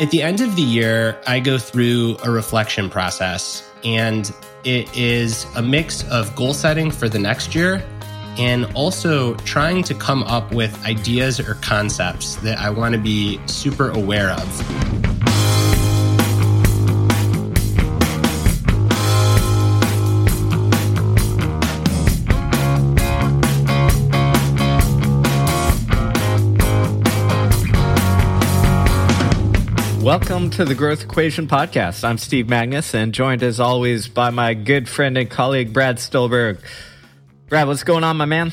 At the end of the year, I go through a reflection process, and it is a mix of goal setting for the next year and also trying to come up with ideas or concepts that I want to be super aware of. Welcome to the Growth Equation Podcast. I'm Steve Magness and joined as always by my good friend and colleague, Brad Stulberg. Brad, what's going on, my man?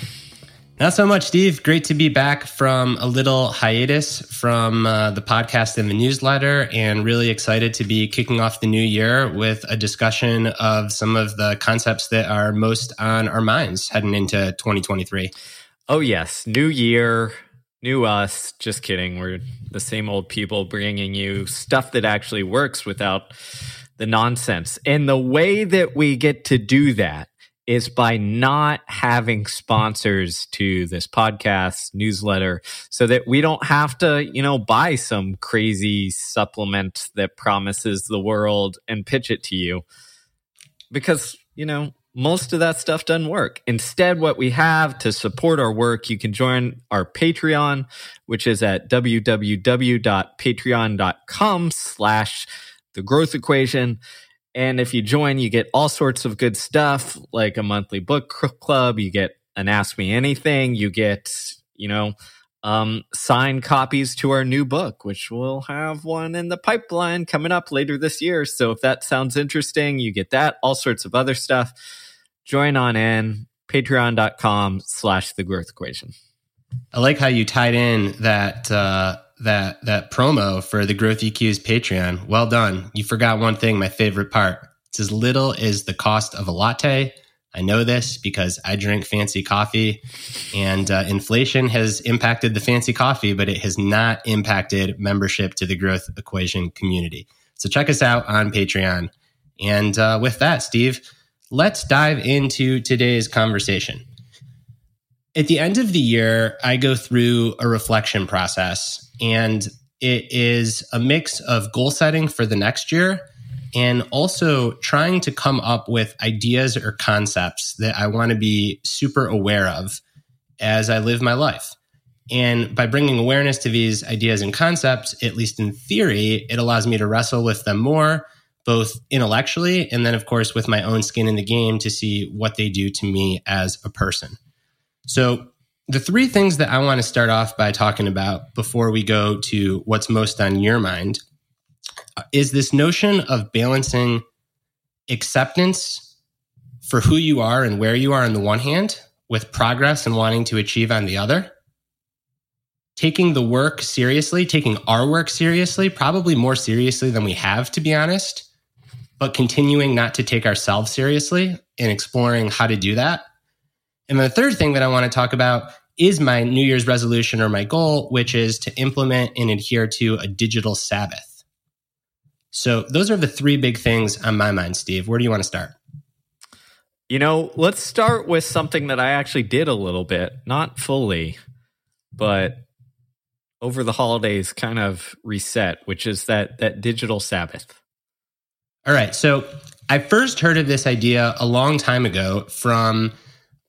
Not so much, Steve. Great to be back from a little hiatus from uh, the podcast and the newsletter, and really excited to be kicking off the new year with a discussion of some of the concepts that are most on our minds heading into 2023. Oh, yes. New year, new us. Just kidding. We're the same old people bringing you stuff that actually works without the nonsense. And the way that we get to do that is by not having sponsors to this podcast newsletter so that we don't have to, you know, buy some crazy supplement that promises the world and pitch it to you. Because, you know, most of that stuff doesn't work. Instead, what we have to support our work, you can join our Patreon, which is at www.patreon.com slash the growth equation. And if you join, you get all sorts of good stuff like a monthly book club. You get an Ask Me Anything. You get, you know, um, signed copies to our new book, which we'll have one in the pipeline coming up later this year. So if that sounds interesting, you get that, all sorts of other stuff. Join on in patreon.com slash the growth equation. I like how you tied in that uh, that that promo for the Growth EQ's Patreon. Well done. You forgot one thing, my favorite part. It's as little as the cost of a latte I know this because I drink fancy coffee, and uh, inflation has impacted the fancy coffee, but it has not impacted membership to the Growth Equation community. So check us out on Patreon. And uh, with that, Steve, let's dive into today's conversation. At the end of the year, I go through a reflection process, and it is a mix of goal setting for the next year and also trying to come up with ideas or concepts that I want to be super aware of as I live my life. And by bringing awareness to these ideas and concepts, at least in theory, it allows me to wrestle with them more, both intellectually and then, of course, with my own skin in the game to see what they do to me as a person. So, the three things that I want to start off by talking about before we go to what's most on your mind is this notion of balancing acceptance for who you are and where you are on the one hand with progress and wanting to achieve on the other. Taking the work seriously, taking our work seriously, probably more seriously than we have, to be honest, but continuing not to take ourselves seriously and exploring how to do that. And the third thing that I want to talk about is my New Year's resolution or my goal, which is to implement and adhere to a digital Sabbath. So those are the three big things on my mind, Steve. Where do you want to start? You know, let's start with something that I actually did a little bit, not fully, but over the holidays kind of reset, which is that that digital Sabbath. All right. So I first heard of this idea a long time ago from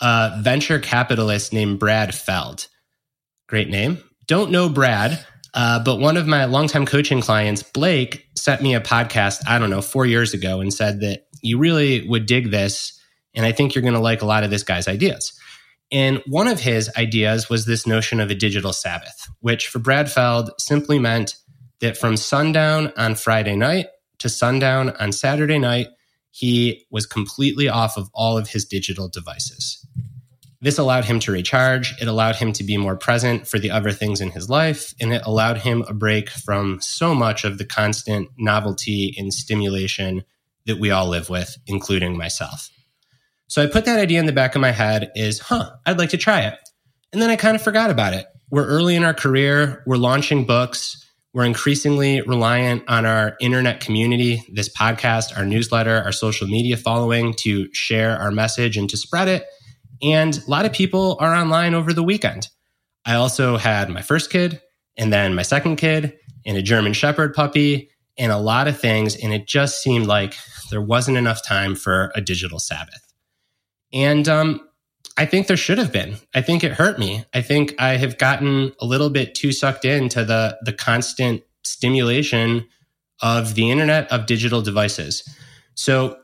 a venture capitalist named Brad Feld. Great name. Don't know Brad, uh, but one of my longtime coaching clients, Blake, sent me a podcast, I don't know, four years ago and said that you really would dig this. And I think you're going to like a lot of this guy's ideas. And one of his ideas was this notion of a digital Sabbath, which for Brad Feld simply meant that from sundown on Friday night to sundown on Saturday night, he was completely off of all of his digital devices. This allowed him to recharge. It allowed him to be more present for the other things in his life. And it allowed him a break from so much of the constant novelty and stimulation that we all live with, including myself. So I put that idea in the back of my head is, huh, I'd like to try it. And then I kind of forgot about it. We're early in our career. We're launching books. We're increasingly reliant on our internet community, this podcast, our newsletter, our social media following to share our message and to spread it. And a lot of people are online over the weekend. I also had my first kid and then my second kid. and a German Shepherd puppy and a lot of things. And it just seemed like there wasn't enough time for a digital Sabbath. And um, I think there should have been. I think it hurt me. I think I have gotten a little bit too sucked into the the constant stimulation of the internet of digital devices. So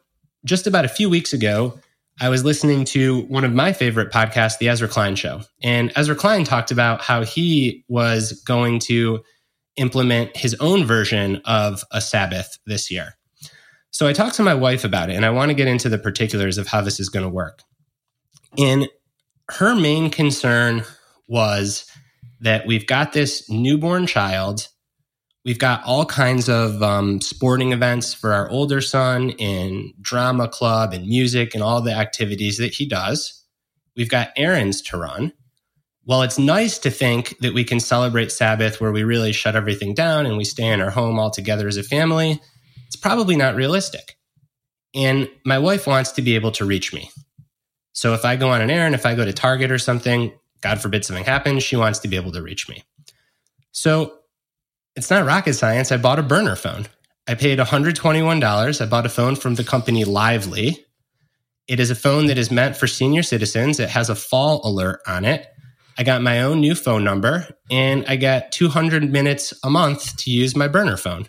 just about a few weeks ago, I was listening to one of my favorite podcasts, The Ezra Klein Show. And Ezra Klein talked about how he was going to implement his own version of a Sabbath this year. So I talked to my wife about it, and I want to get into the particulars of how this is going to work. And her main concern was that we've got this newborn child. We've got all kinds of um, sporting events for our older son in drama club and music and all the activities that he does. We've got errands to run. Well, it's nice to think that we can celebrate Sabbath where we really shut everything down and we stay in our home all together as a family. It's probably not realistic. And my wife wants to be able to reach me. So if I go on an errand, if I go to Target or something, God forbid something happens, she wants to be able to reach me. So it's not rocket science. I bought a burner phone. I paid $121. I bought a phone from the company Lively. It is a phone that is meant for senior citizens. It has a fall alert on it. I got my own new phone number and I got 200 minutes a month to use my burner phone.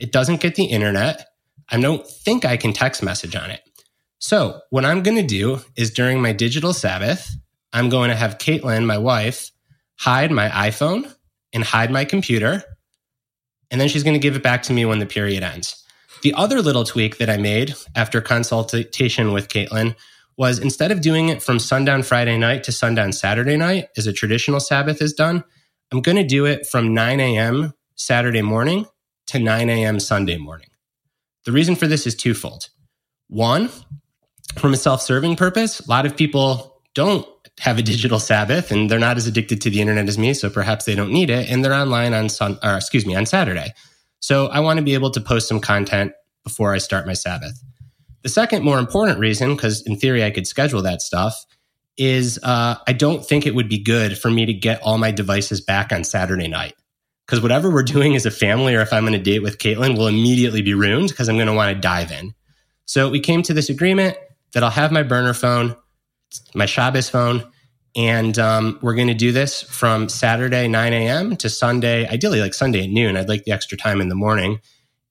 It doesn't get the internet. I don't think I can text message on it. So, what I'm going to do is during my digital Sabbath, I'm going to have Caitlin, my wife, hide my iPhone and hide my computer. And then she's going to give it back to me when the period ends. The other little tweak that I made after consultation with Caitlin was instead of doing it from sundown Friday night to sundown Saturday night, as a traditional Sabbath is done, I'm going to do it from 9 a.m. Saturday morning to 9 a.m. Sunday morning. The reason for this is twofold. One, from a self-serving purpose, a lot of people don't have a digital Sabbath and they're not as addicted to the internet as me, so perhaps they don't need it, and they're online on sun, or excuse me, on Saturday. So I want to be able to post some content before I start my Sabbath. The second, more important reason, because in theory I could schedule that stuff, is uh, I don't think it would be good for me to get all my devices back on Saturday night. Because whatever we're doing as a family, or if I'm on a date with Caitlin, will immediately be ruined because I'm going to want to dive in. So we came to this agreement that I'll have my burner phone, my Shabbos phone, and um, we're going to do this from Saturday 9 a.m. to Sunday, ideally like Sunday at noon. I'd like the extra time in the morning,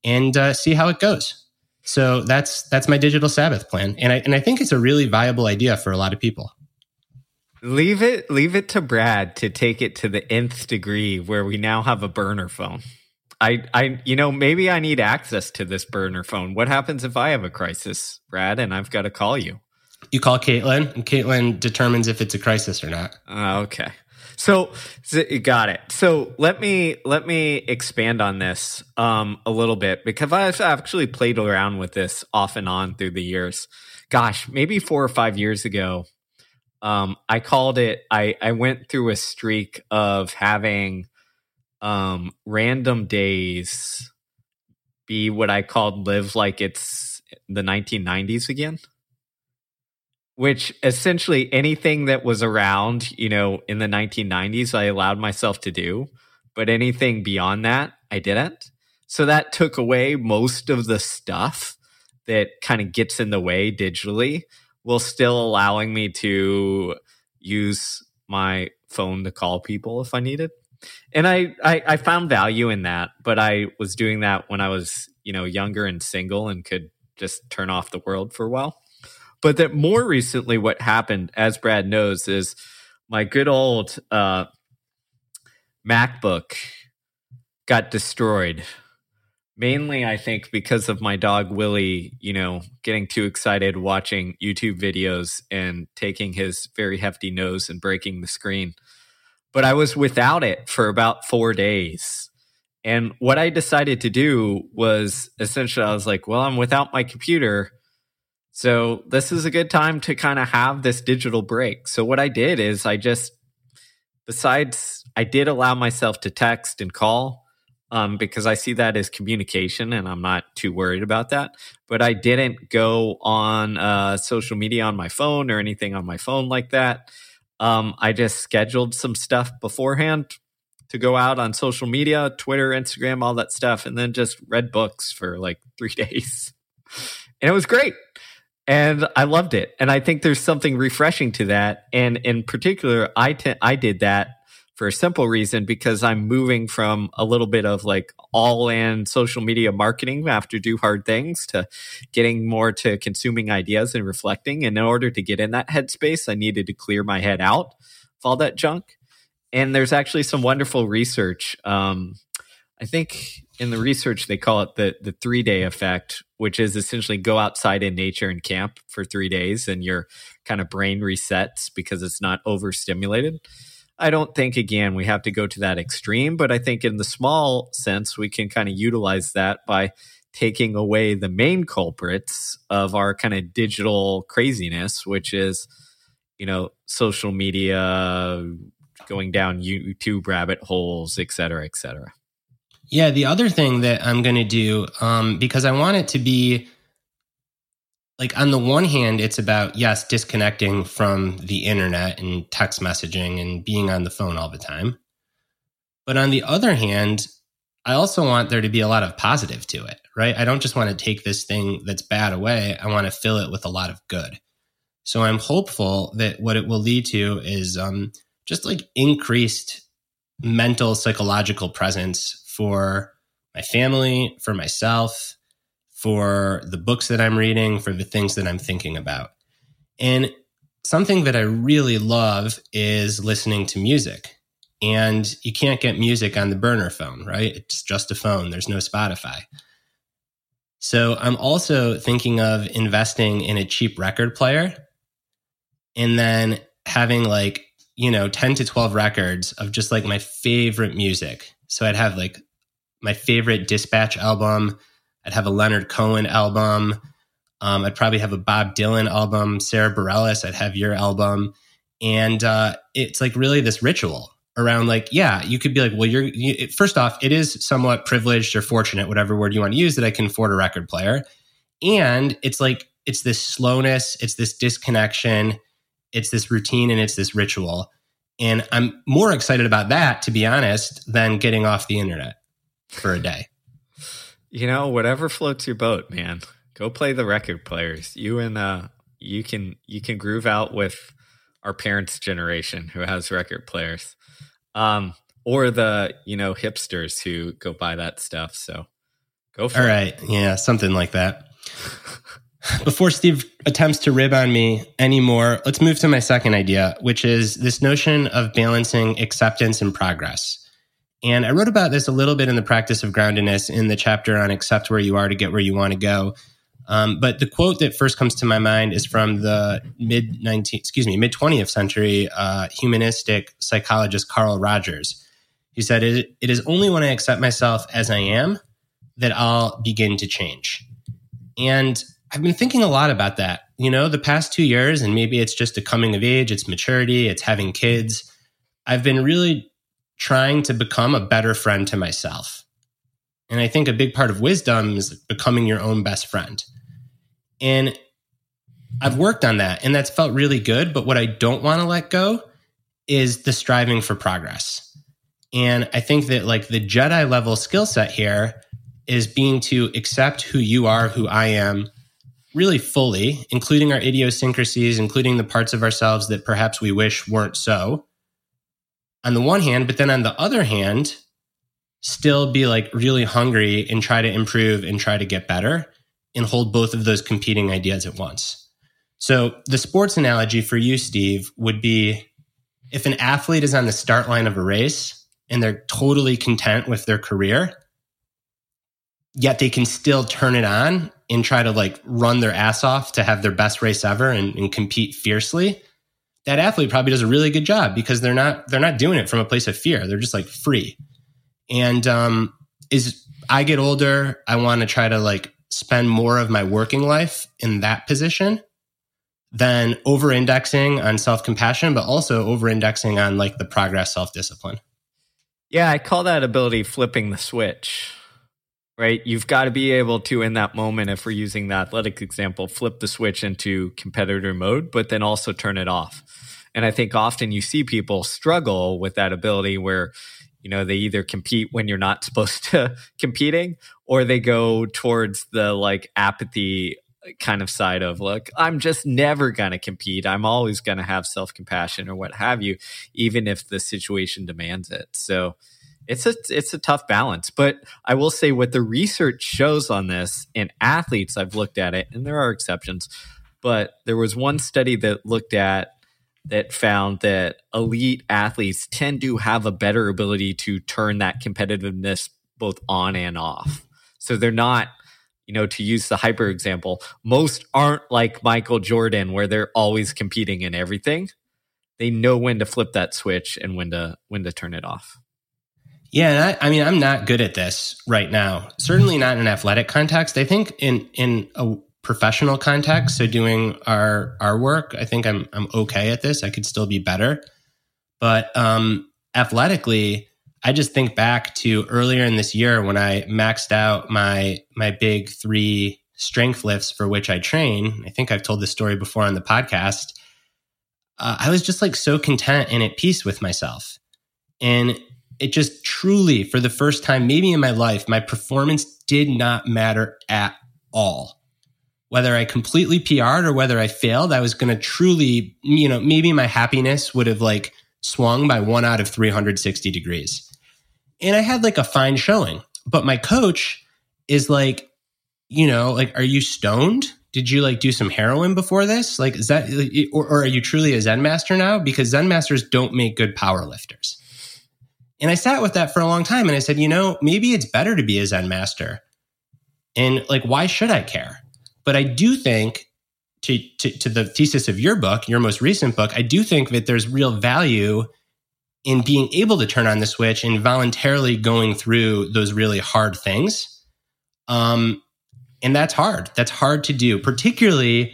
and uh, see how it goes. So that's that's my digital Sabbath plan, and I and I think it's a really viable idea for a lot of people. Leave it leave it to Brad to take it to the nth degree, where we now have a burner phone. I, I, you know, maybe I need access to this burner phone. What happens if I have a crisis, Brad, and I've got to call you? You call Caitlin, and Caitlin determines if it's a crisis or not. Uh, okay. So, so got it. So let me let me expand on this um, a little bit because I've actually played around with this off and on through the years. Gosh, maybe four or five years ago, um, I called it. I I went through a streak of having um, random days be what I called live like it's the 1990s again. Which essentially anything that was around, you know, in the 1990s, I allowed myself to do. But anything beyond that, I didn't. So that took away most of the stuff that kind of gets in the way digitally, while still allowing me to use my phone to call people if I needed and I, I I found value in that, but I was doing that when I was you know younger and single and could just turn off the world for a while. But that more recently, what happened, as Brad knows, is my good old uh, MacBook got destroyed. Mainly, I think because of my dog Willie, you know, getting too excited watching YouTube videos and taking his very hefty nose and breaking the screen but I was without it for about four days. And what I decided to do was essentially, I was like, well, I'm without my computer. So this is a good time to kind of have this digital break. So what I did is I just, besides, I did allow myself to text and call um, because I see that as communication and I'm not too worried about that. But I didn't go on uh, social media on my phone or anything on my phone like that. Um, I just scheduled some stuff beforehand to go out on social media, Twitter, Instagram, all that stuff, and then just read books for like three days. And it was great. And I loved it. And I think there's something refreshing to that. And in particular, I, I did that for a simple reason because I'm moving from a little bit of like all in social media marketing after do hard things to getting more to consuming ideas and reflecting. And in order to get in that headspace, I needed to clear my head out of all that junk and there's actually some wonderful research. Um, I think in the research they call it the the three day effect, which is essentially go outside in nature and camp for three days, and your kind of brain resets because it's not overstimulated. I don't think again we have to go to that extreme, but I think in the small sense we can kind of utilize that by taking away the main culprits of our kind of digital craziness, which is you know social media going down YouTube rabbit holes, et cetera, et cetera. Yeah, the other thing that I'm going to do, um, because I want it to be like, on the one hand, it's about, yes, disconnecting from the internet and text messaging and being on the phone all the time. But on the other hand, I also want there to be a lot of positive to it, right? I don't just want to take this thing that's bad away. I want to fill it with a lot of good. So I'm hopeful that what it will lead to is um, just like increased mental psychological presence for my family, for myself, for the books that I'm reading, for the things that I'm thinking about. And something that I really love is listening to music. And you can't get music on the burner phone, right? It's just a phone, there's no Spotify. So I'm also thinking of investing in a cheap record player and then having like you know, 10 to 12 records of just like my favorite music. So I'd have like my favorite Dispatch album. I'd have a Leonard Cohen album. Um, I'd probably have a Bob Dylan album, Sara Bareilles. I'd have your album. And uh, it's like really this ritual around like, yeah, you could be like, well, you're, you, first off, it is somewhat privileged or fortunate, whatever word you want to use, that I can afford a record player. And it's like, it's this slowness, it's this disconnection it's this routine and it's this ritual. And I'm more excited about that, to be honest, than getting off the internet for a day. You know, whatever floats your boat, man. Go play the record players. You and uh you can you can groove out with our parents' generation who has record players. Um or the, you know, hipsters who go buy that stuff. So go for All it. All right, Yeah, something like that. Before Steve attempts to rib on me anymore, let's move to my second idea, which is this notion of balancing acceptance and progress. And I wrote about this a little bit in the practice of groundedness in the chapter on accept where you are to get where you want to go. Um, but the quote that first comes to my mind is from the mid 19, excuse me, mid 20th century uh, humanistic psychologist Carl Rogers. He said, it, it is only when I accept myself as I am that I'll begin to change. And I've been thinking a lot about that. You know, the past two years, and maybe it's just a coming of age, it's maturity, it's having kids. I've been really trying to become a better friend to myself. And I think a big part of wisdom is becoming your own best friend. And I've worked on that, and that's felt really good. But what I don't want to let go is the striving for progress. And I think that, like, the Jedi level skill set here is being to accept who you are, who I am, really fully, including our idiosyncrasies, including the parts of ourselves that perhaps we wish weren't so. On the one hand, but then on the other hand, still be like really hungry and try to improve and try to get better and hold both of those competing ideas at once. So, the sports analogy for you, Steve, would be if an athlete is on the start line of a race and they're totally content with their career, yet they can still turn it on and try to like run their ass off to have their best race ever and, and compete fiercely, that athlete probably does a really good job because they're not they're not doing it from a place of fear. They're just like free. And um, is I get older, I want to try to like spend more of my working life in that position than over indexing on self compassion, but also over indexing on like the progress self discipline. Yeah, I call that ability flipping the switch right? You've got to be able to, in that moment, if we're using the athletic example, flip the switch into competitor mode, but then also turn it off. And I think often you see people struggle with that ability where, you know, they either compete when you're not supposed to competing or they go towards the like apathy kind of side of look i'm just never going to compete i'm always going to have self-compassion or what have you even if the situation demands it so it's a it's a tough balance but i will say what the research shows on this in athletes i've looked at it and there are exceptions but there was one study that looked at that found that elite athletes tend to have a better ability to turn that competitiveness both on and off. So they're not, you know, to use the hyper example, most aren't like Michael Jordan where they're always competing in everything. They know when to flip that switch and when to when to turn it off. Yeah, I, I, mean, I'm not good at this right now. Certainly not in an athletic context. I think in in a professional context, so doing our our work, I think I'm I'm okay at this. I could still be better, but um, athletically, I just think back to earlier in this year when I maxed out my my big three strength lifts for which I train. I think I've told this story before on the podcast. Uh, I was just like so content and at peace with myself, and it just truly, for the first time, maybe in my life, my performance did not matter at all whether I completely PR'd or whether I failed, I was going to truly, you know, maybe my happiness would have like swung by one out of 360 degrees. And I had like a fine showing, but my coach is like, you know, like, are you stoned? Did you like do some heroin before this? Like, is that, or, or are you truly a Zen master now? Because Zen masters don't make good power lifters. And I sat with that for a long time and I said, you know, maybe it's better to be a Zen master. And like, why should I care? But I do think, to, to, to the thesis of your book, your most recent book, I do think that there's real value in being able to turn on the switch and voluntarily going through those really hard things. Um, and that's hard. That's hard to do, particularly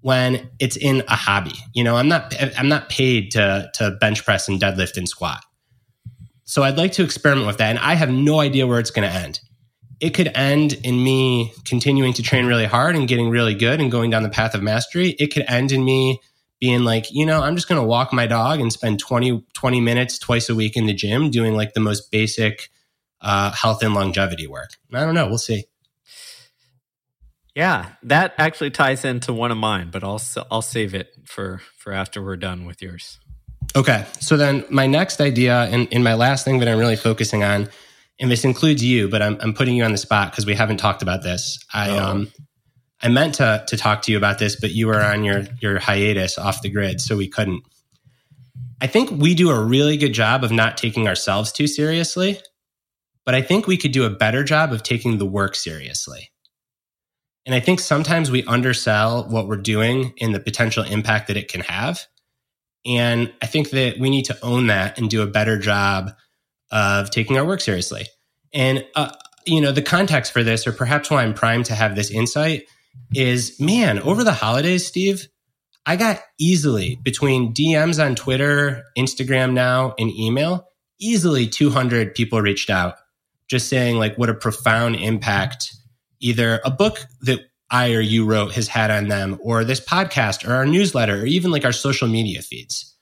when it's in a hobby. You know, I'm not I'm not paid to to bench press and deadlift and squat. So I'd like to experiment with that, and I have no idea where it's going to end it could end in me continuing to train really hard and getting really good and going down the path of mastery. It could end in me being like, you know, I'm just going to walk my dog and spend 20, 20 minutes twice a week in the gym doing like the most basic uh, health and longevity work. I don't know. We'll see. Yeah, that actually ties into one of mine, but I'll I'll save it for for after we're done with yours. Okay. So then my next idea and in my last thing that I'm really focusing on and this includes you, but I'm, I'm putting you on the spot because we haven't talked about this. I oh. um I meant to to talk to you about this, but you were on your your hiatus off the grid, so we couldn't. I think we do a really good job of not taking ourselves too seriously, but I think we could do a better job of taking the work seriously. And I think sometimes we undersell what we're doing and the potential impact that it can have. And I think that we need to own that and do a better job of taking our work seriously. And, uh, you know, the context for this, or perhaps why I'm primed to have this insight, is man, over the holidays, Steve, I got easily between DMs on Twitter, Instagram now, and email, easily 200 people reached out just saying like what a profound impact either a book that I or you wrote has had on them, or this podcast, or our newsletter, or even like our social media feeds.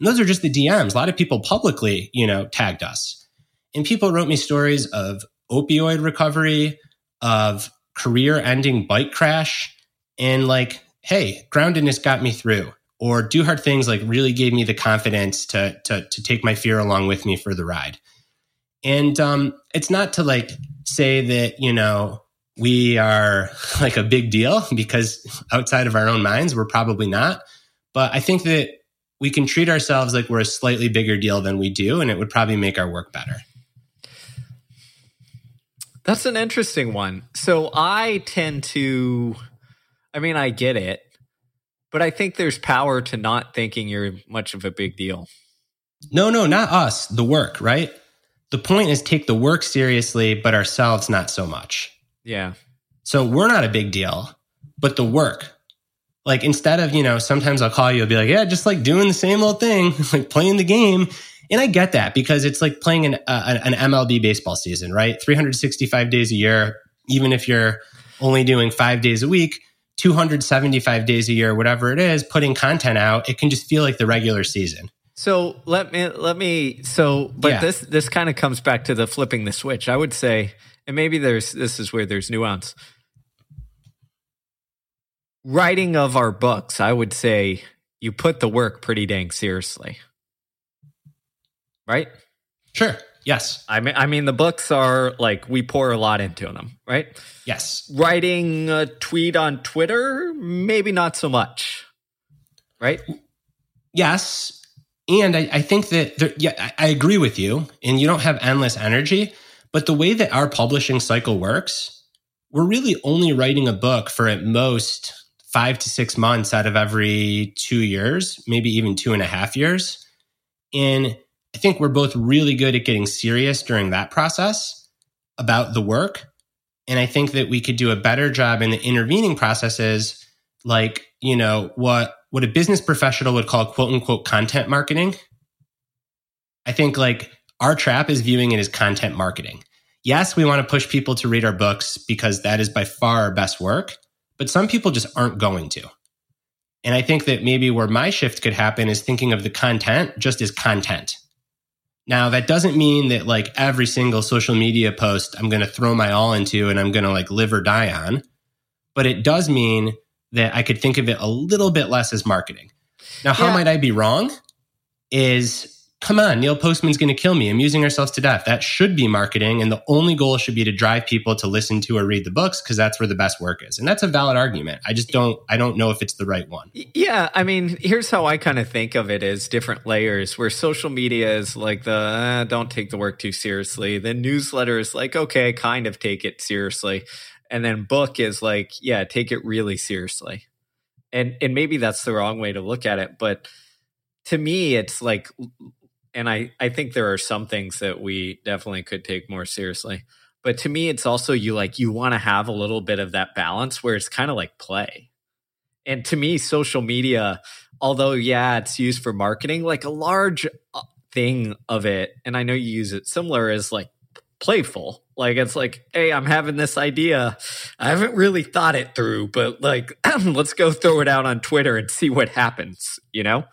And those are just the DMs. A lot of people publicly, you know, tagged us. And people wrote me stories of opioid recovery, of career ending bike crash, and like, hey, groundedness got me through. Or do hard things like really gave me the confidence to, to, to take my fear along with me for the ride. And um, it's not to like say that, you know, we are like a big deal because outside of our own minds, we're probably not. But I think that we can treat ourselves like we're a slightly bigger deal than we do, and it would probably make our work better. That's an interesting one. So I tend to, I mean, I get it, but I think there's power to not thinking you're much of a big deal. No, no, not us, the work, right? The point is take the work seriously, but ourselves not so much. Yeah. So we're not a big deal, but the work, like instead of, you know, sometimes I'll call you, I'll be like, yeah, just like doing the same old thing, like playing the game. And I get that because it's like playing an, uh, an MLB baseball season, right? 365 days a year, even if you're only doing five days a week, 275 days a year, whatever it is, putting content out, it can just feel like the regular season. So let me let me so but Yeah. this this kind of comes back to the flipping the switch. I would say and maybe there's this is where there's nuance. Writing of our books, I would say you put the work pretty dang seriously. Right? Sure. Yes. I mean I mean the books are like we pour a lot into them, right? Yes. Writing a tweet on Twitter, maybe not so much. Right? Yes. And I, I think that, there, yeah, I, I agree with you. And you don't have endless energy. But the way that our publishing cycle works, we're really only writing a book for at most five to six months out of every two years, maybe even two and a half years. And I think we're both really good at getting serious during that process about the work. And I think that we could do a better job in the intervening processes, like, you know, what what a business professional would call quote unquote content marketing. I think like our trap is viewing it as content marketing. Yes, we want to push people to read our books because that is by far our best work, but some people just aren't going to. And I think that maybe where my shift could happen is thinking of the content just as content. Now, that doesn't mean that like every single social media post I'm going to throw my all into and I'm going to like live or die on, but it does mean that I could think of it a little bit less as marketing. Now, how Yeah. might I be wrong? Is come on, Neil Postman's going to kill me, amusing ourselves to death. That should be marketing. And the only goal should be to drive people to listen to or read the books because that's where the best work is. And that's a valid argument. I just don't, I don't know if it's the right one. Yeah, I mean, here's how I kind of think of it as different layers where social media is like the uh, don't take the work too seriously. Then newsletter is like, okay, kind of take it seriously. And then book is like, yeah, take it really seriously. And and maybe that's the wrong way to look at it, but to me it's like and I I think there are some things that we definitely could take more seriously. But to me it's also you like you want to have a little bit of that balance where it's kind of like play. And to me social media although yeah it's used for marketing like a large uh, thing of it and i know you use it similar is like playful. Like it's like hey i'm having this idea. I haven't really thought it through but like let's go throw it out on twitter and see what happens you know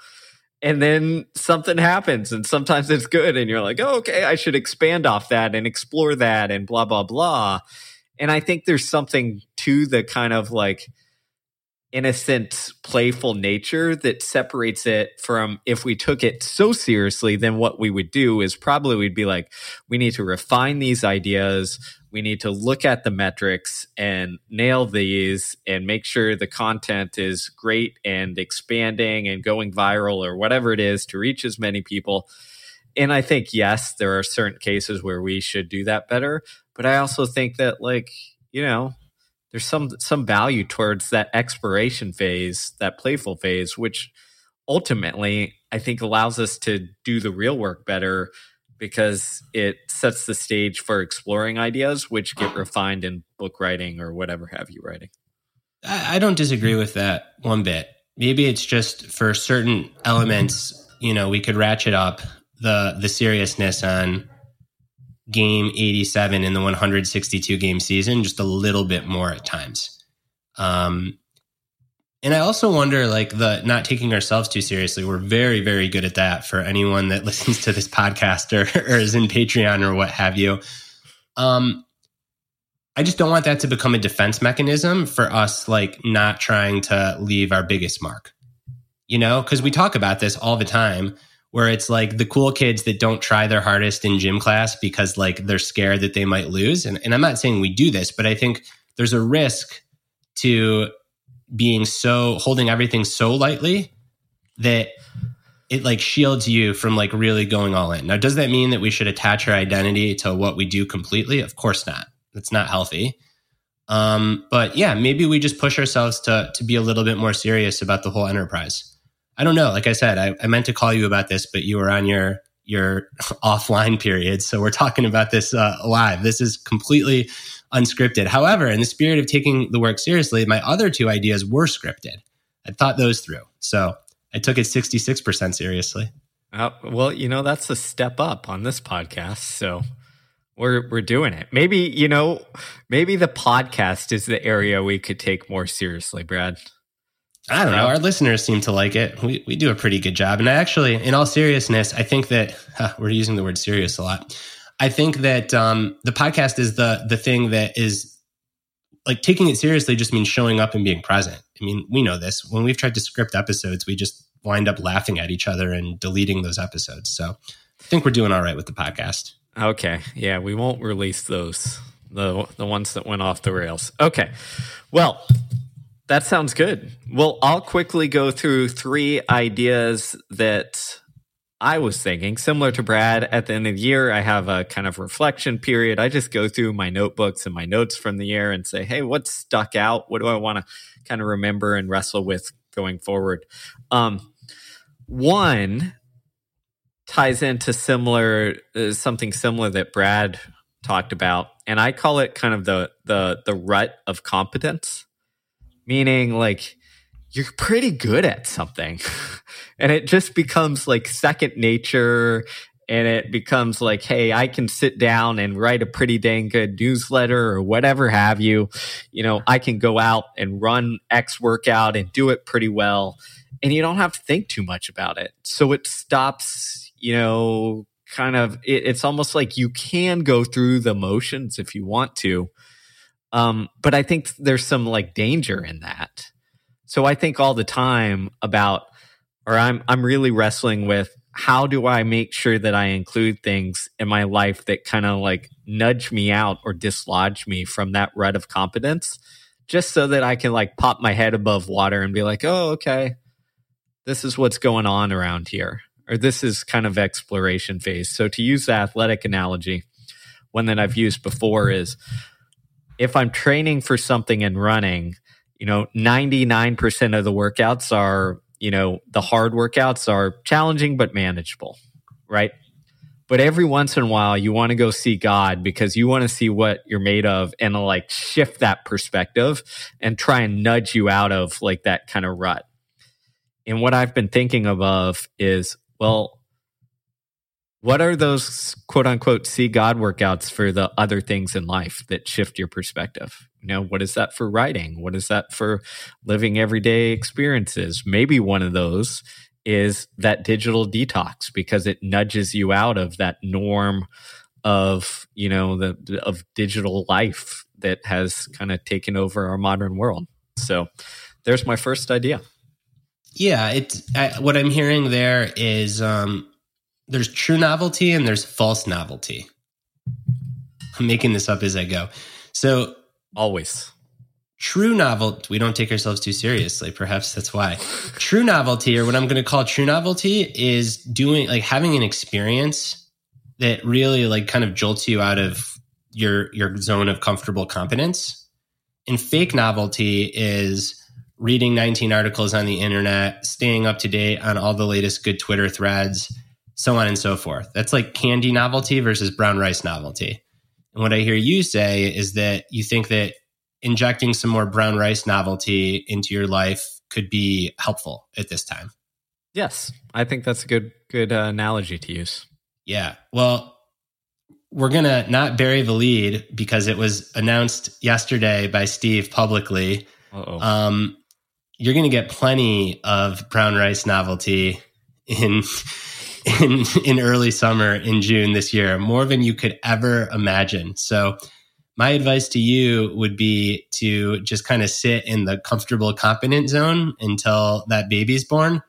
and then something happens and sometimes it's good and you're like oh, okay i should expand off that and explore that and blah blah blah. And i think there's something to the kind of like innocent, playful nature that separates it from if we took it so seriously, then what we would do is probably we'd be like, we need to refine these ideas. We need to look at the metrics and nail these and make sure the content is great and expanding and going viral or whatever it is to reach as many people. And I think, yes, there are certain cases where we should do that better. But I also think that, like, you know, there's some some value towards that exploration phase, that playful phase, which ultimately I think allows us to do the real work better because it sets the stage for exploring ideas, which get refined in book writing or whatever have you writing. I, don't disagree with that one bit. Maybe it's just for certain elements, you know, we could ratchet up the the seriousness on game 87 in the 162 game season just a little bit more at times. Um and I also wonder like the not taking ourselves too seriously. We're very very good at that for anyone that listens to this podcast or, or is in Patreon or what have you. Um I just don't want that to become a defense mechanism for us, like not trying to leave our biggest mark. You know, because we talk about this all the time where it's like the cool kids that don't try their hardest in gym class because like they're scared that they might lose. And, and I'm not saying we do this, but I think there's a risk to being so holding everything so lightly that it like shields you from like really going all in. Now, does that mean that we should attach our identity to what we do completely? Of course not. That's not healthy. Um, but yeah, maybe we just push ourselves to to be a little bit more serious about the whole enterprise. I don't know. Like I said, I, I meant to call you about this, but you were on your your offline period, so we're talking about this uh, live. This is completely unscripted. However, in the spirit of taking the work seriously, my other two ideas were scripted. I thought those through, so I took it sixty six percent seriously. Uh, well, you know that's a step up on this podcast, so we're we're doing it. Maybe you know, maybe the podcast is the area we could take more seriously, Brad. I don't know. Our listeners seem to like it. We we do a pretty good job. And I actually, in all seriousness, I think that huh, we're using the word serious a lot. I think that um, the podcast is the the thing that is like taking it seriously just means showing up and being present. I mean, we know this. When we've tried to script episodes, we just wind up laughing at each other and deleting those episodes. So I think we're doing all right with the podcast. Okay. Yeah, we won't release those. The the ones that went off the rails. Okay. Well, that sounds good. Well, I'll quickly go through three ideas that I was thinking, similar to Brad, at the end of the year, I have a kind of reflection period. I just go through my notebooks and my notes from the year and say, hey, what stuck out? What do I want to kind of remember and wrestle with going forward? Um, one ties into similar, uh, something similar that Brad talked about, and I call it kind of the the the rut of competence meaning like you're pretty good at something. And it just becomes like second nature. And it becomes like hey i can sit down and write a pretty dang good newsletter or whatever have you. You know i can go out and run x workout and do it pretty well. And you don't have to think too much about it. So it stops you know kind of it, it's almost like you can go through the motions if you want to um, but I think there's some like danger in that. So I think all the time about, or I'm I'm really wrestling with how do I make sure that I include things in my life that kind of like nudge me out or dislodge me from that rut of competence, just so that I can like pop my head above water and be like, oh, okay, this is what's going on around here, or this is kind of exploration phase. So to use the athletic analogy, one that I've used before is if I'm training for something and running, you know, 99% of the workouts are, you know, the hard workouts are challenging but manageable, right? But every once in a while, you want to go see God because you want to see what you're made of and like shift that perspective and try and nudge you out of like that kind of rut. And what I've been thinking of is, well, what are those quote unquote see God workouts for the other things in life that shift your perspective? You know, what is that for writing? What is that for living everyday experiences? Maybe one of those is that digital detox because it nudges you out of that norm of, you know, the of digital life that has kind of taken over our modern world. So, there's my first idea. Yeah, it's what I'm hearing there is um there's true novelty and there's false novelty. I'm making this up as I go. So always true novelty we don't take ourselves too seriously perhaps that's why true novelty or what i'm going to call true novelty is doing like having an experience that really like kind of jolts you out of your your zone of comfortable competence and fake novelty is reading 19 articles on the internet staying up to date on all the latest good twitter threads so on and so forth. That's like candy novelty versus brown rice novelty. And what I hear you say is that you think that injecting some more brown rice novelty into your life could be helpful at this time. Yes, I think that's a good good uh, analogy to use. Yeah. Well, we're going to not bury the lead because it was announced yesterday by Steve publicly. Um, you're going to get plenty of brown rice novelty in in in early summer in June this year, more than you could ever imagine. So my advice to you would be to just kind of sit in the comfortable competent zone until that baby's born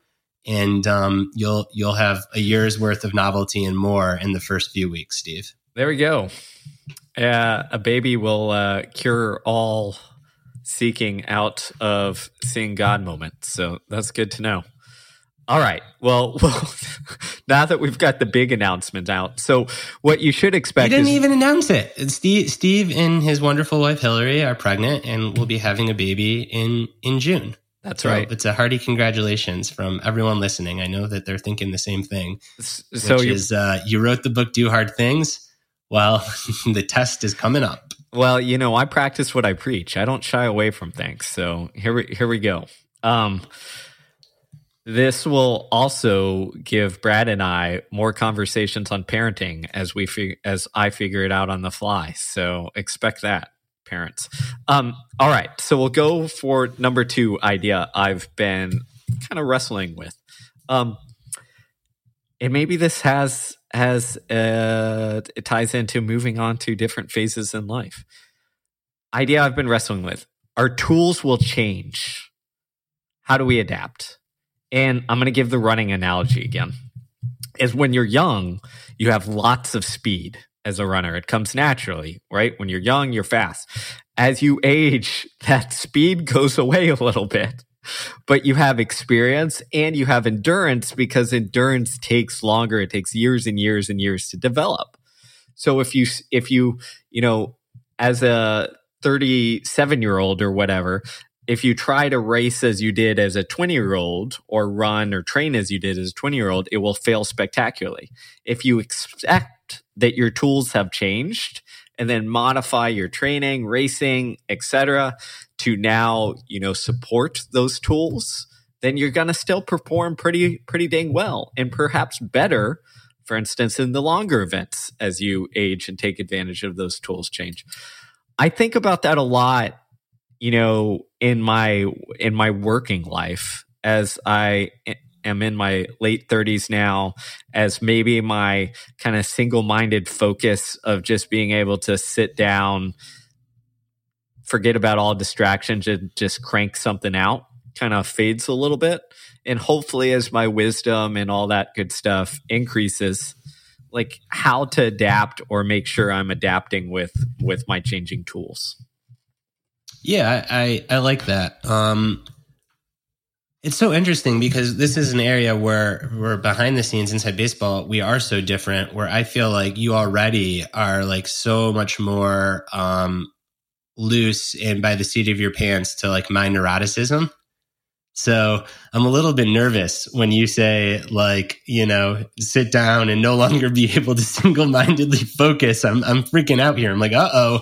and um, you'll you'll have a year's worth of novelty and more in the first few weeks steve. There we go. Uh, a baby will uh, cure all seeking out of seeing god moments. So that's good to know all right. Well, well, now that we've got the big announcement out, so what you should expect. He didn't is, even announce it. Steve, Steve and his wonderful wife Hillary are pregnant and will be having a baby in in June. That's so right. It's a hearty congratulations from everyone listening. I know that they're thinking the same thing. So which you, is uh, you wrote the book "Do Hard Things." Well, the test is coming up. Well, you know, I practice what I preach. I don't shy away from things. So here we here we go. Um, this will also give Brad and I more conversations on parenting as we fig- as I figure it out on the fly. So expect that parents. Um, all right, so we'll go for number two idea I've been kind of wrestling with. Um, and maybe this has has uh, it ties into moving on to different phases in life. Idea I've been wrestling with: our tools will change. How do we adapt? And I'm going to give the running analogy again. Is when you're young, you have lots of speed as a runner. It comes naturally, right? When you're young, you're fast. As you age, that speed goes away a little bit, but you have experience and you have endurance because endurance takes longer. It takes years and years and years to develop. So if you, if you, you know, as a 37 year old or whatever, if you try to race as you did as a 20 year old or run or train as you did as a 20 year old, it will fail spectacularly. If you expect that your tools have changed and then modify your training, racing, etc., to now, you know, support those tools, then you're going to still perform pretty pretty dang well and perhaps better for instance in the longer events as you age and take advantage of those tools change. I think about that a lot you know, in my in my working life as I am in my late 30s now as maybe my kind of single-minded focus of just being able to sit down forget about all distractions and just crank something out kind of fades a little bit and hopefully as my wisdom and all that good stuff increases like how to adapt or make sure I'm adapting with with my changing tools. Yeah, I, I, like that. Um, it's so interesting because this is an area where we're behind the scenes inside baseball. We are so different. Where I feel like you already are like so much more um, loose and by the seat of your pants to like my neuroticism. So I'm a little bit nervous when you say like, you know, sit down and no longer be able to single mindedly focus. I'm, I'm freaking out here. I'm like, uh oh.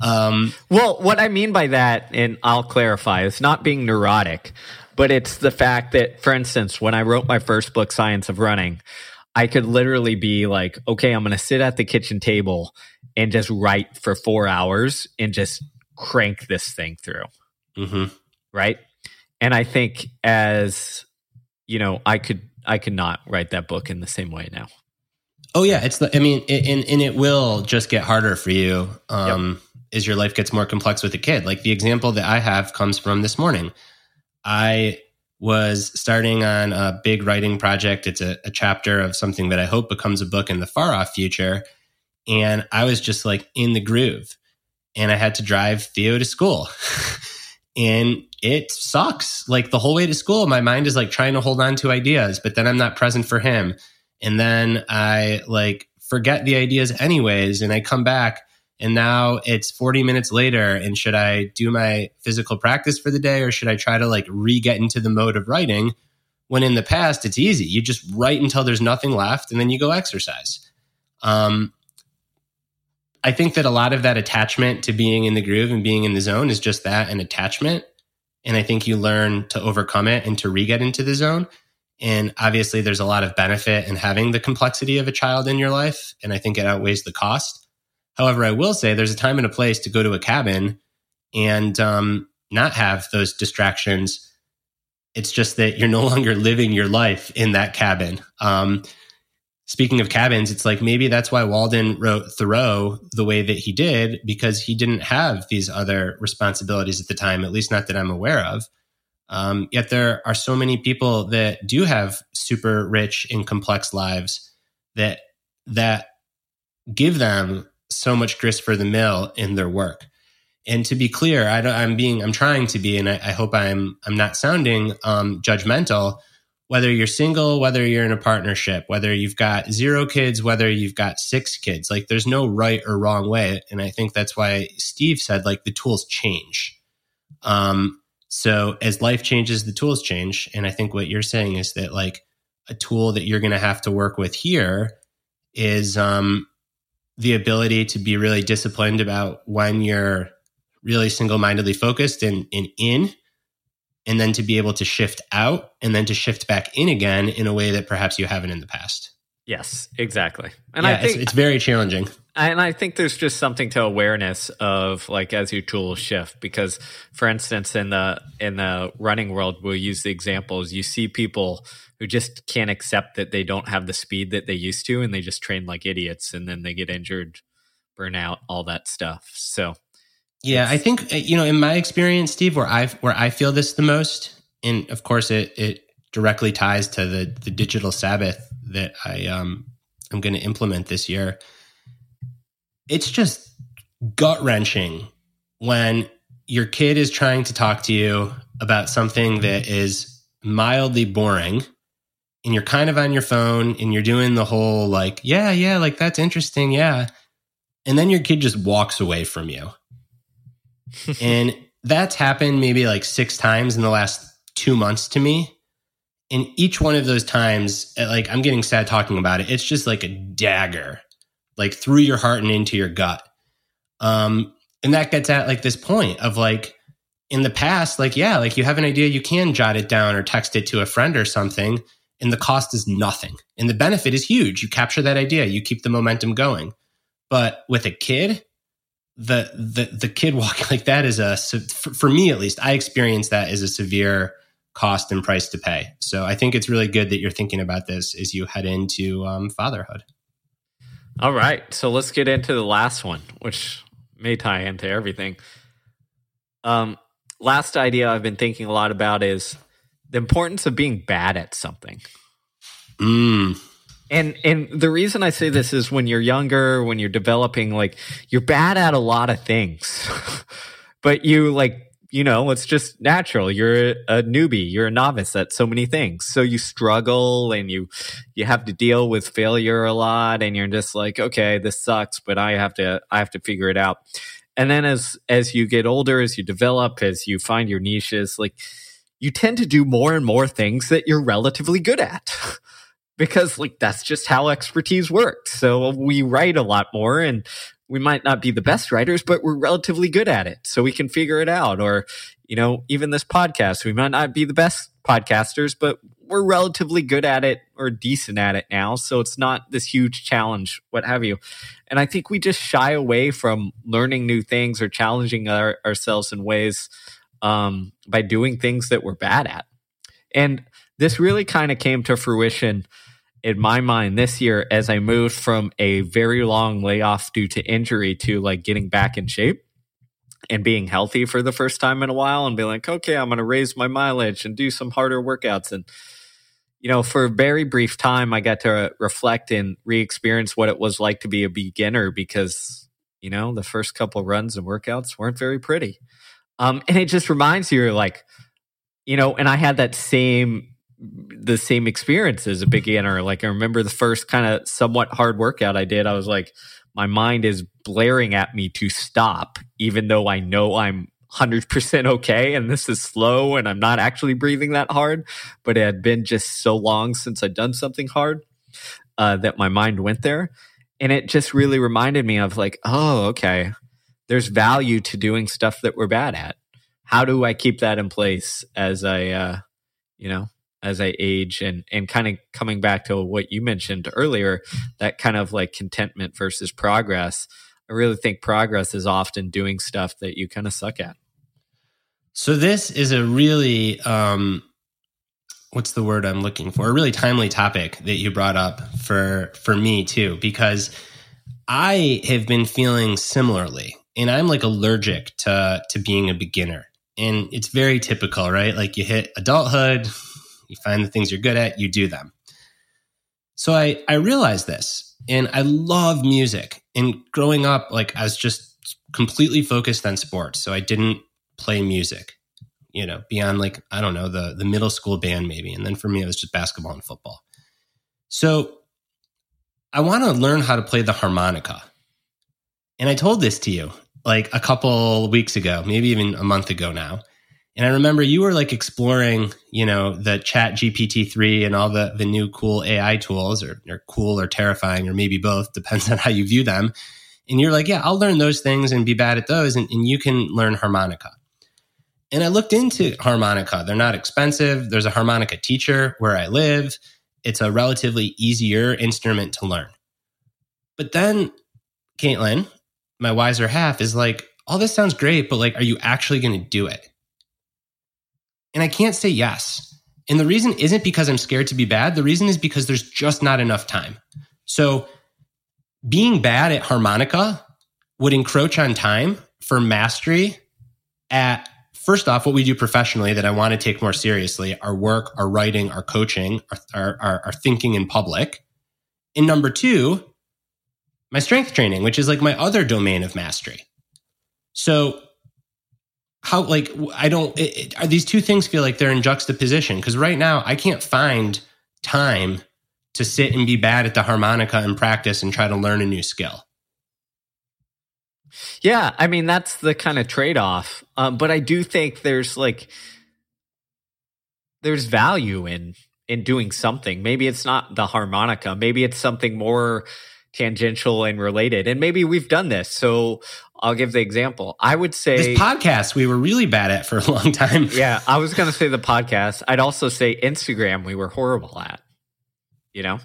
Um, well, what I mean by that, and I'll clarify, is not being neurotic, but it's the fact that, for instance, when I wrote my first book, Science of Running, I could literally be like, okay, I'm going to sit at the kitchen table and just write for four hours and just crank this thing through. Mm-hmm. Right and I think as you know, I could I could not write that book in the same way now. Oh yeah, it's the. I mean, it, and and it will just get harder for you um, yep. As your life gets more complex with a kid. Like the example that I have comes from this morning. I was starting on a big writing project. It's a, a chapter of something that I hope becomes a book in the far off future, and I was just like in the groove, and I had to drive Theo to school. and it sucks. Like the whole way to school, my mind is like trying to hold on to ideas, but then I'm not present for him. And then I like forget the ideas anyways. And I come back and now it's 40 minutes later. And should I do my physical practice for the day or should I try to like re get into the mode of writing? When in the past, it's easy. You just write until there's nothing left and then you go exercise. Um, I think that a lot of that attachment to being in the groove and being in the zone is just that an attachment. And I think you learn to overcome it and to re get into the zone. And obviously, there's a lot of benefit in having the complexity of a child in your life. And I think it outweighs the cost. However, I will say there's a time and a place to go to a cabin and um, not have those distractions. It's just that you're no longer living your life in that cabin. Um, speaking of cabins, it's like maybe that's why Walden wrote Thoreau the way that he did, because he didn't have these other responsibilities at the time, at least not that I'm aware of. Um, yet there are so many people that do have super rich and complex lives that that give them so much grist for the mill in their work. And to be clear, I am being, I'm trying to be, and I, I, hope I'm, I'm not sounding um, judgmental whether you're single, whether you're in a partnership, whether you've got zero kids, whether you've got six kids, like there's no right or wrong way. And I think that's why Steve said like the tools change. Um, so as life changes, the tools change. And I think what you're saying is that like a tool that you're going to have to work with here is um, the ability to be really disciplined about when you're really single mindedly focused and, and in and then to be able to shift out and then to shift back in again in a way that perhaps you haven't in the past. Yes, exactly. And yeah, I think it's, it's very challenging. And I think there's just something to awareness of like as your tools shift because for instance in the in the running world we'll use the examples. You see people who just can't accept that they don't have the speed that they used to and they just train like idiots and then they get injured burn out all that stuff. So yeah I think uh, you know in my experience Steve where I where I feel this the most and of course it it directly ties to the the digital sabbath that I um I'm going to implement this year it's just gut wrenching when your kid is trying to talk to you about something that is mildly boring and you're kind of on your phone and you're doing the whole like, yeah, yeah, like that's interesting. Yeah. And then your kid just walks away from you. and that's happened maybe like six times in the last two months to me. And each one of those times, eh, like I'm getting sad talking about it, it's just like a dagger like through your heart and into your gut. Um, and that gets at like this point of like in the past, like, yeah, like you have an idea, you can jot it down or text it to a friend or something, and the cost is nothing. And the benefit is huge. You capture that idea, you keep the momentum going. But with a kid, the the the kid walking like that is a for me at least, I experience that as a severe cost and price to pay. So I think it's really good that you're thinking about this as you head into um, fatherhood. All right. So let's get into the last one, which may tie into everything. Um, last idea I've been thinking a lot about is the importance of being bad at something. Mm. And and the reason I say this is when you're younger, when you're developing, like you're bad at a lot of things, but you like you know, it's just natural. You're a newbie, you're a novice at so many things. So you struggle and you you have to deal with failure a lot and you're just like, okay, this sucks, but I have to I have to figure it out. And then as as you get older, as you develop, as you find your niches, like you tend to do more and more things that you're relatively good at. because like that's just how expertise works. So we write a lot more and we might not be the best writers, but we're relatively good at it. So we can figure it out. Or, you know, even this podcast, we might not be the best podcasters, but we're relatively good at it or decent at it now. So it's not this huge challenge, what have you. And I think we just shy away from learning new things or challenging our, ourselves in ways um, by doing things that we're bad at. And this really kind of came to fruition in my mind this year as I moved from a very long layoff due to injury to like getting back in shape and being healthy for the first time in a while and be like, okay, I'm going to raise my mileage and do some harder workouts. And, you know, for a very brief time, I got to reflect and re experience what it was like to be a beginner because, you know, the first couple runs and workouts weren't very pretty. Um, and it just reminds you, like, you know, and I had that same the same experience as a beginner. Like I remember the first kind of somewhat hard workout I did, I was like, my mind is blaring at me to stop, even though I know I'm 100% okay and this is slow and I'm not actually breathing that hard. But it had been just so long since I'd done something hard uh, that my mind went there. And it just really reminded me of like, oh, okay, there's value to doing stuff that we're bad at. How do I keep that in place as I, uh, you know, as I age and and kind of coming back to what you mentioned earlier, that kind of like contentment versus progress. I really think progress is often doing stuff that you kind of suck at. So this is a really um what's the word I'm looking for? A really timely topic that you brought up for for me too because I have been feeling similarly and I'm like allergic to to being a beginner. And it's very typical, right? Like you hit adulthood, you find the things you're good at, you do them. So I, I realized this and I love music. And growing up, like I was just completely focused on sports. So I didn't play music, you know, beyond like, I don't know, the, the middle school band maybe. And then for me, it was just basketball and football. So I want to learn how to play the harmonica. And I told this to you like a couple weeks ago, maybe even a month ago now. And I remember you were like exploring, you know, the chat GPT-3 and all the, the new cool AI tools or, or cool or terrifying or maybe both, depends on how you view them. And you're like, yeah, I'll learn those things and be bad at those. And, and you can learn harmonica. And I looked into harmonica. They're not expensive. There's a harmonica teacher where I live. It's a relatively easier instrument to learn. But then Caitlin, my wiser half, is like, all this sounds great, but like, are you actually going to do it? And I can't say yes. And the reason isn't because I'm scared to be bad. The reason is because there's just not enough time. So being bad at harmonica would encroach on time for mastery at first off what we do professionally that I want to take more seriously our work, our writing, our coaching, our, our, our thinking in public. And number two, my strength training, which is like my other domain of mastery. So how like I don't it, it, these two things feel like they're in juxtaposition because right now I can't find time to sit and be bad at the harmonica and practice and try to learn a new skill. Yeah, I mean that's the kind of trade-off. Um, but I do think there's like there's value in in doing something. Maybe it's not the harmonica. Maybe it's something more tangential and related. And maybe we've done this. So I'll give the example. I would say this podcast we were really bad at for a long time. yeah, I was going to say the podcast. I'd also say Instagram we were horrible at. You know,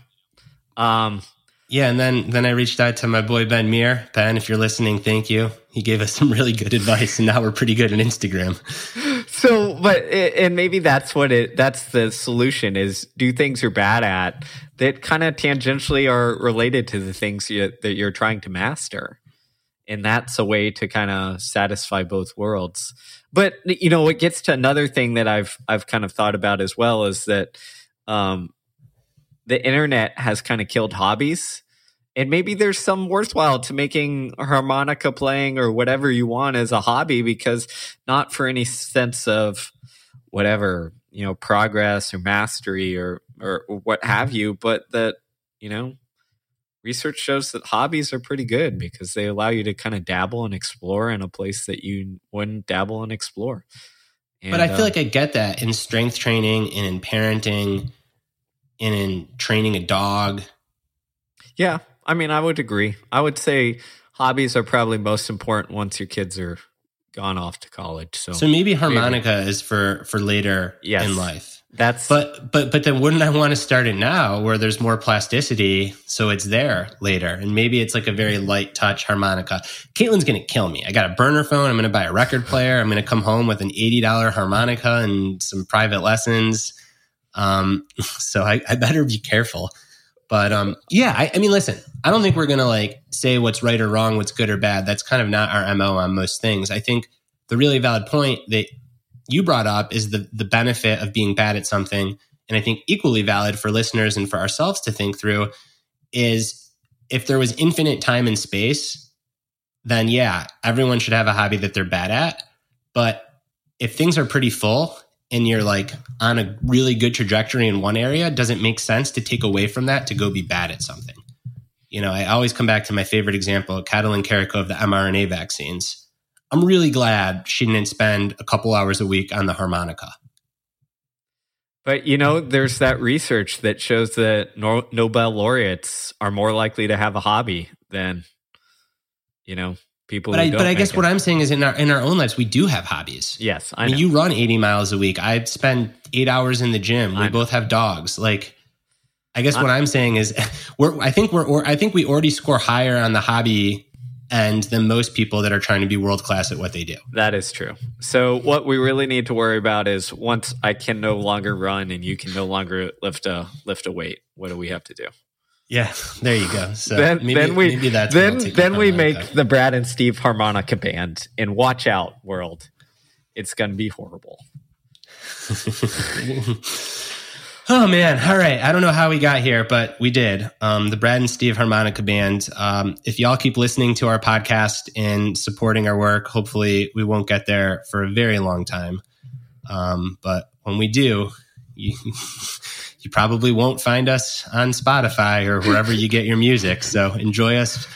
um, yeah, and then then I reached out to my boy Ben Meir. Ben, if you're listening, thank you. He gave us some really good advice, and now we're pretty good at Instagram. So, but and maybe that's what it that's the solution is do things you're bad at that kind of tangentially are related to the things you, that you're trying to master and that's a way to kind of satisfy both worlds. But you know it gets to another thing that i've i've kind of thought about as well is that um the internet has kind of killed hobbies and maybe there's some worthwhile to making harmonica playing or whatever you want as a hobby because not for any sense of whatever you know progress or mastery or or what have you but that you know research shows that hobbies are pretty good because they allow you to kind of dabble and explore in a place that you wouldn't dabble and explore. And, but I feel uh, like I get that in strength training and in parenting and in training a dog. Yeah, I mean, I would agree. I would say hobbies are probably most important once your kids are gone off to college. So, so maybe harmonica maybe. is for for later yes. in life. That's but but but then wouldn't I want to start it now where there's more plasticity so it's there later and maybe it's like a very light touch harmonica. Caitlin's gonna kill me. I got a burner phone. I'm gonna buy a record player. I'm gonna come home with an eighty dollar harmonica and some private lessons. Um, so I, I better be careful. But um, yeah, I, I mean, listen, I don't think we're gonna like say what's right or wrong, what's good or bad. That's kind of not our mo on most things. I think the really valid point that you brought up is the the benefit of being bad at something and i think equally valid for listeners and for ourselves to think through is if there was infinite time and space then yeah everyone should have a hobby that they're bad at. But if things are pretty full and you're like on a really good trajectory in one area does it make sense to take away from that to go be bad at something? You know i always come back to my favorite example Katalin Karikó of the mrna vaccines I'm really glad she didn't spend a couple hours a week on the harmonica. But you know, there's that research that shows that no- Nobel laureates are more likely to have a hobby than, you know, people. But I, but I guess it. what I'm saying is, in our in our own lives, we do have hobbies. Yes, I, I mean, you run 80 miles a week. I spend eight hours in the gym. We both have dogs. Like, I guess I'm, what I'm saying is, we're. I think we're. I think we already score higher on the hobby and than most people that are trying to be world class at what they do. That is true. So what we really need to worry about is once I can no longer run and you can no longer lift a lift a weight, what do we have to do? Yeah, there you go. So then, maybe, then we maybe that's then then we make the Brad and Steve harmonica band and watch out world. It's going to be horrible. Oh man! All right, I don't know how we got here, but we did. Um, the Brad and Steve Harmonica Band. Um, if y'all keep listening to our podcast and supporting our work, hopefully we won't get there for a very long time. Um, but when we do, you, you probably won't find us on Spotify or wherever you get your music. So enjoy us,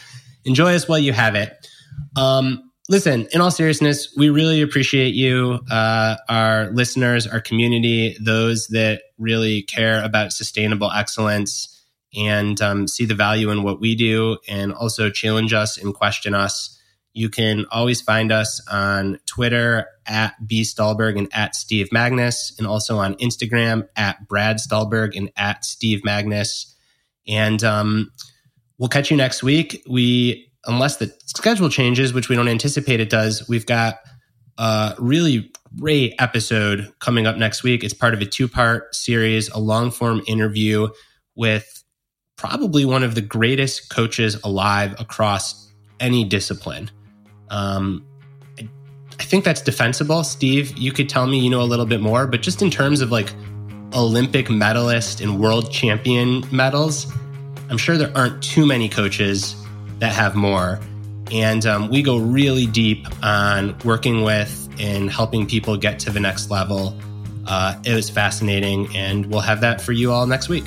enjoy us while you have it. Um, listen, in all seriousness, we really appreciate you, uh, our listeners, our community, those that really care about sustainable excellence and um, see the value in what we do and also challenge us and question us. You can always find us on Twitter at B Stulberg and at Steve Magness, and also on Instagram at Brad Stulberg and at Steve Magness. And um, we'll catch you next week. We unless the schedule changes, which we don't anticipate it does, we've got a really great episode coming up next week. It's part of a two part series, a long form interview with probably one of the greatest coaches alive across any discipline. Um, I think that's defensible. Steve, you could tell me you know a little bit more, but just in terms of like Olympic medalist and world champion medals, I'm sure there aren't too many coaches that have more. And um, we go really deep on working with and helping people get to the next level. Uh, it was fascinating, and we'll have that for you all next week.